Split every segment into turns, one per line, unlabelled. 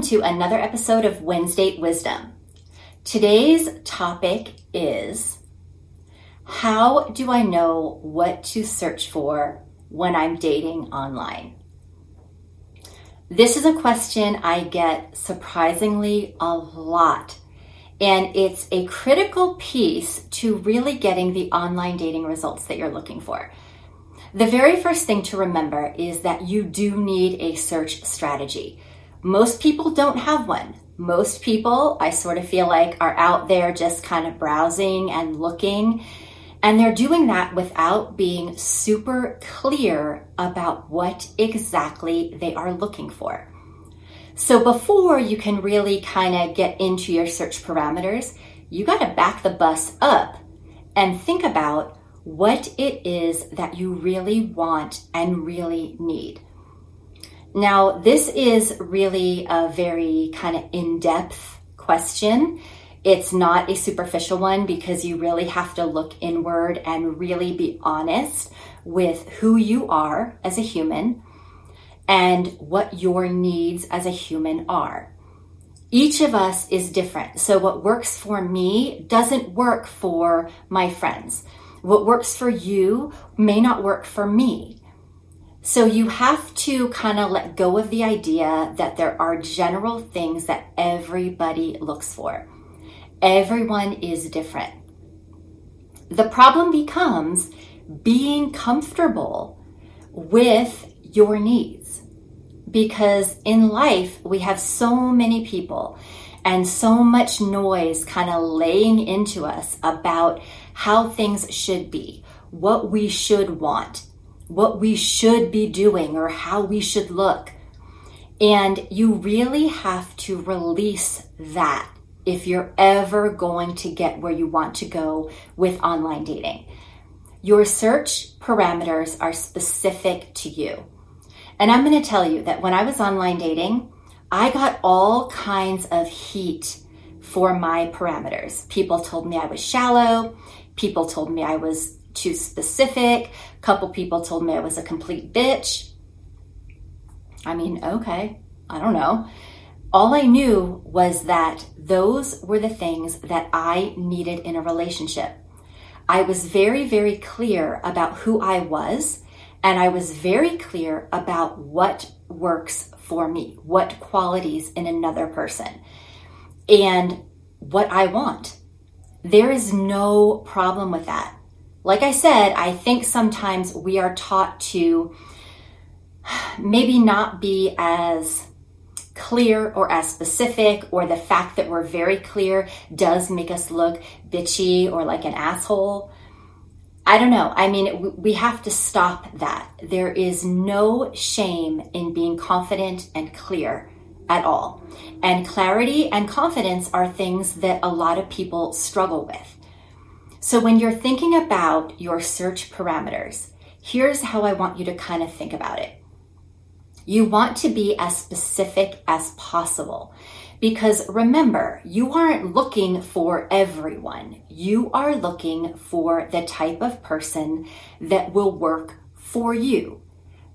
welcome to another episode of Wednesday Wisdom. Today's topic is How do I know what to search for when I'm dating online? This is a question I get surprisingly a lot, and it's a critical piece to really getting the online dating results that you're looking for. The very first thing to remember is that you do need a search strategy. Most people don't have one. Most people, I sort of feel like, are out there just kind of browsing and looking. And they're doing that without being super clear about what exactly they are looking for. So before you can really kind of get into your search parameters, you got to back the bus up and think about what it is that you really want and really need. Now, this is really a very kind of in depth question. It's not a superficial one because you really have to look inward and really be honest with who you are as a human and what your needs as a human are. Each of us is different. So, what works for me doesn't work for my friends. What works for you may not work for me. So you have to kind of let go of the idea that there are general things that everybody looks for. Everyone is different. The problem becomes being comfortable with your needs. Because in life, we have so many people and so much noise kind of laying into us about how things should be, what we should want, what we should be doing or how we should look. And you really have to release that if you're ever going to get where you want to go with online dating. Your search parameters are specific to you. And I'm going to tell you that when I was online dating, I got all kinds of heat for my parameters. People told me I was shallow. People told me I was too specific. A couple people told me I was a complete bitch. I mean, okay, I don't know. All I knew was that those were the things that I needed in a relationship. I was very, very clear about who I was, and I was very clear about what works for me, what qualities in another person, and what I want. There is no problem with that like I said, I think sometimes we are taught to maybe not be as clear or as specific, or the fact that we're very clear does make us look bitchy or like an asshole. I don't know. I mean, we have to stop that. There is no shame in being confident and clear at all. And clarity and confidence are things that a lot of people struggle with. So when you're thinking about your search parameters, here's how I want you to kind of think about it. You want to be as specific as possible because remember, you aren't looking for everyone. You are looking for the type of person that will work for you.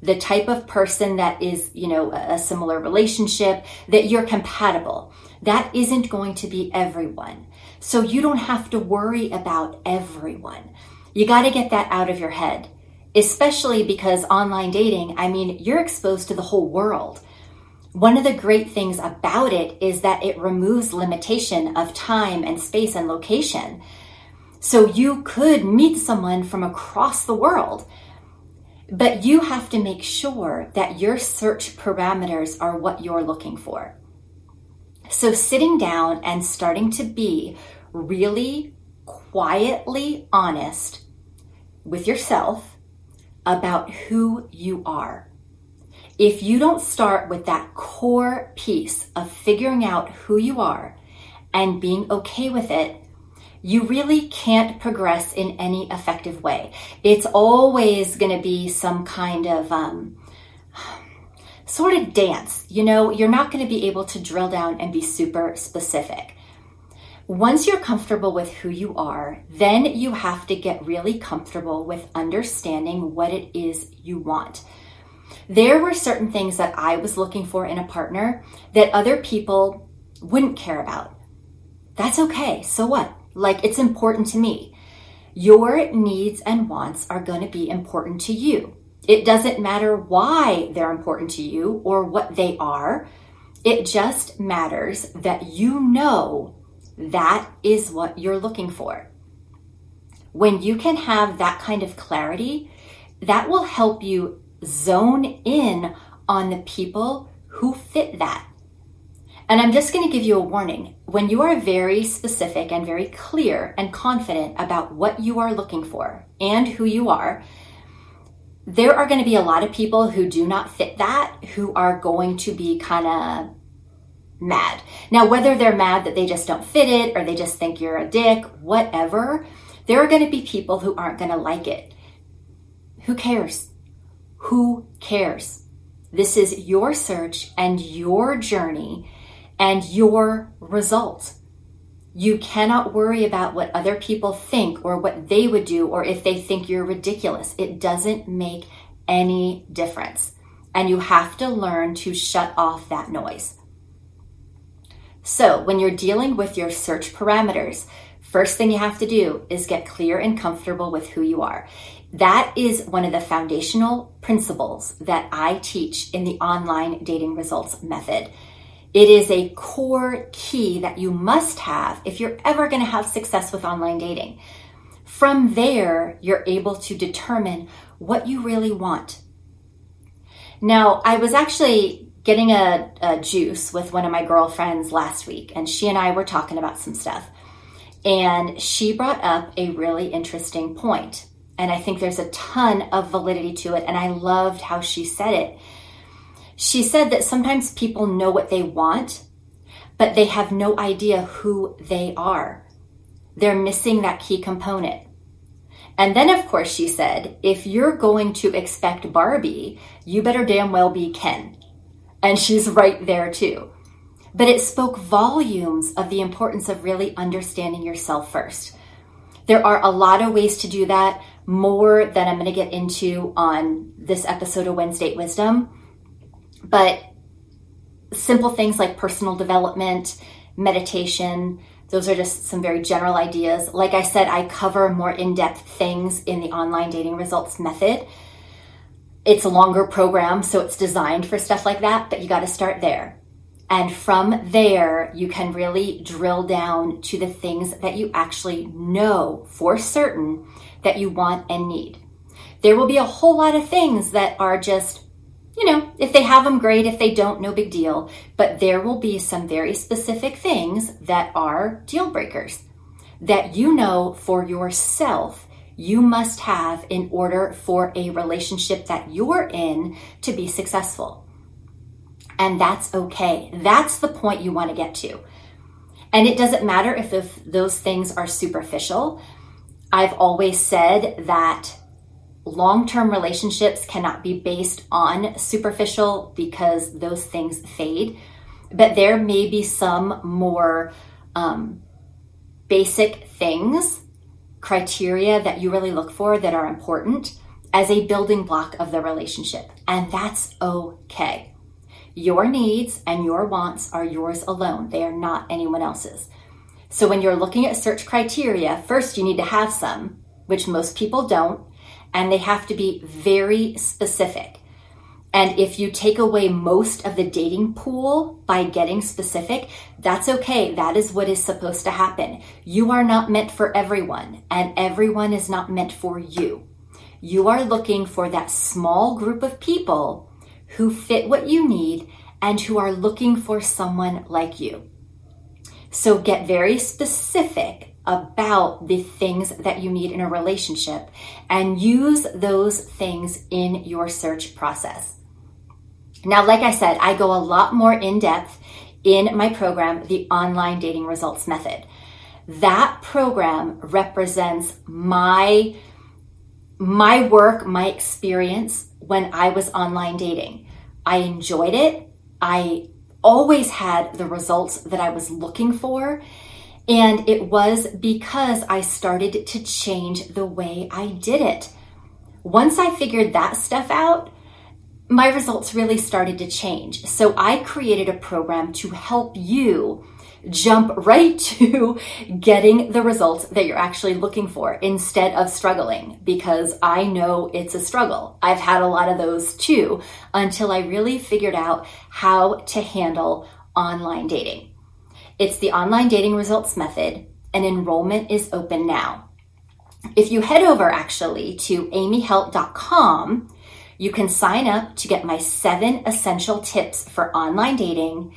The type of person that is, you know, a similar relationship, that you're compatible. That isn't going to be everyone. So you don't have to worry about everyone. You got to get that out of your head, especially because online dating, I mean, you're exposed to the whole world. One of the great things about it is that it removes limitation of time and space and location. So you could meet someone from across the world, but you have to make sure that your search parameters are what you're looking for. So, sitting down and starting to be really quietly honest with yourself about who you are. If you don't start with that core piece of figuring out who you are and being okay with it, you really can't progress in any effective way. It's always going to be some kind of um, sort of dance. You know, you're not going to be able to drill down and be super specific. Once you're comfortable with who you are, then you have to get really comfortable with understanding what it is you want. There were certain things that I was looking for in a partner that other people wouldn't care about. That's okay. So what? Like, it's important to me. Your needs and wants are going to be important to you. It doesn't matter why they're important to you or what they are. It just matters that you know that is what you're looking for. When you can have that kind of clarity, that will help you zone in on the people who fit that. And I'm just going to give you a warning. When you are very specific and very clear and confident about what you are looking for and who you are, there are going to be a lot of people who do not fit that who are going to be kind of mad. Now, whether they're mad that they just don't fit it or they just think you're a dick, whatever, there are going to be people who aren't going to like it. Who cares? Who cares? This is your search and your journey and your result. You cannot worry about what other people think or what they would do or if they think you're ridiculous. It doesn't make any difference. And you have to learn to shut off that noise. So, when you're dealing with your search parameters, first thing you have to do is get clear and comfortable with who you are. That is one of the foundational principles that I teach in the online dating results method. It is a core key that you must have if you're ever going to have success with online dating. From there, you're able to determine what you really want. Now, I was actually getting a, a, juice with one of my girlfriends last week, and she and I were talking about some stuff. And she brought up a really interesting point, And I think there's a ton of validity to it. And I loved how she said it she said that sometimes people know what they want, but they have no idea who they are. They're missing that key component. And then, of course, she said, if you're going to expect Barbie, you better damn well be Ken. And she's right there too. But it spoke volumes of the importance of really understanding yourself first. There are a lot of ways to do that, more than I'm going to get into on this episode of Wednesday Wisdom. But simple things like personal development, meditation, those are just some very general ideas. Like I said, I cover more in depth things in the online dating results method. It's a longer program, so it's designed for stuff like that, but you got to start there. And from there, you can really drill down to the things that you actually know for certain that you want and need. There will be a whole lot of things that are just you know, if they have them, great. If they don't, no big deal. But there will be some very specific things that are deal breakers that you know for yourself you must have in order for a relationship that you're in to be successful. And that's okay. That's the point you want to get to. And it doesn't matter if those things are superficial. I've always said that long term relationships cannot be based on superficial because those things fade. But there may be some more um, basic things, criteria that you really look for that are important as a building block of the relationship. And that's okay. Your needs and your wants are yours alone, they are not anyone else's. So when you're looking at search criteria, first you need to have some, which most people don't and they have to be very specific. And if you take away most of the dating pool by getting specific, that's okay. That is what is supposed to happen. You are not meant for everyone, and everyone is not meant for you. You are looking for that small group of people who fit what you need and who are looking for someone like you. So get very specific about the things that you need in a relationship and use those things in your search process. Now, like I said, I go a lot more in depth in my program, the Online Dating Results Method. That program represents my my work, my experience when I was online dating. I enjoyed it. I always had the results that I was looking for and it was because I started to change the way I did it. Once I figured that stuff out, my results really started to change. So I created a program to help you jump right to getting the results that you're actually looking for instead of struggling because I know it's a struggle. I've had a lot of those too until I really figured out how to handle online dating. It's the online dating results method and enrollment is open now. If you head over actually to amyhelt.com, you can sign up to get my seven essential tips for online dating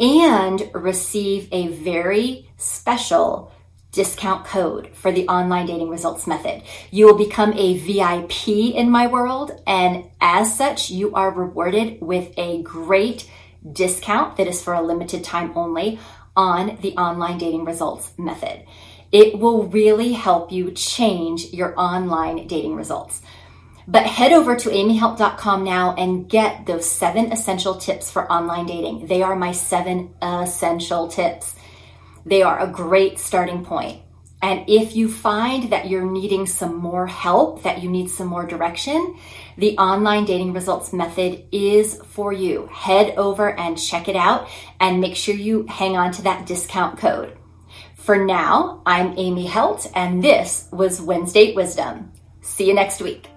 and receive a very special discount code for the online dating results method. You will become a VIP in my world, and as such, you are rewarded with a great discount that is for a limited time only on the online dating results method. It will really help you change your online dating results. But head over to amyhelt.com now and get those seven essential tips for online dating. They are my seven essential tips. They are a great starting point. And if you find that you're needing some more help, that you need some more direction, the online dating results method is for you. Head over and check it out and make sure you hang on to that discount code. For now, I'm Amy Helt and this was Wednesday Wisdom. See you next week.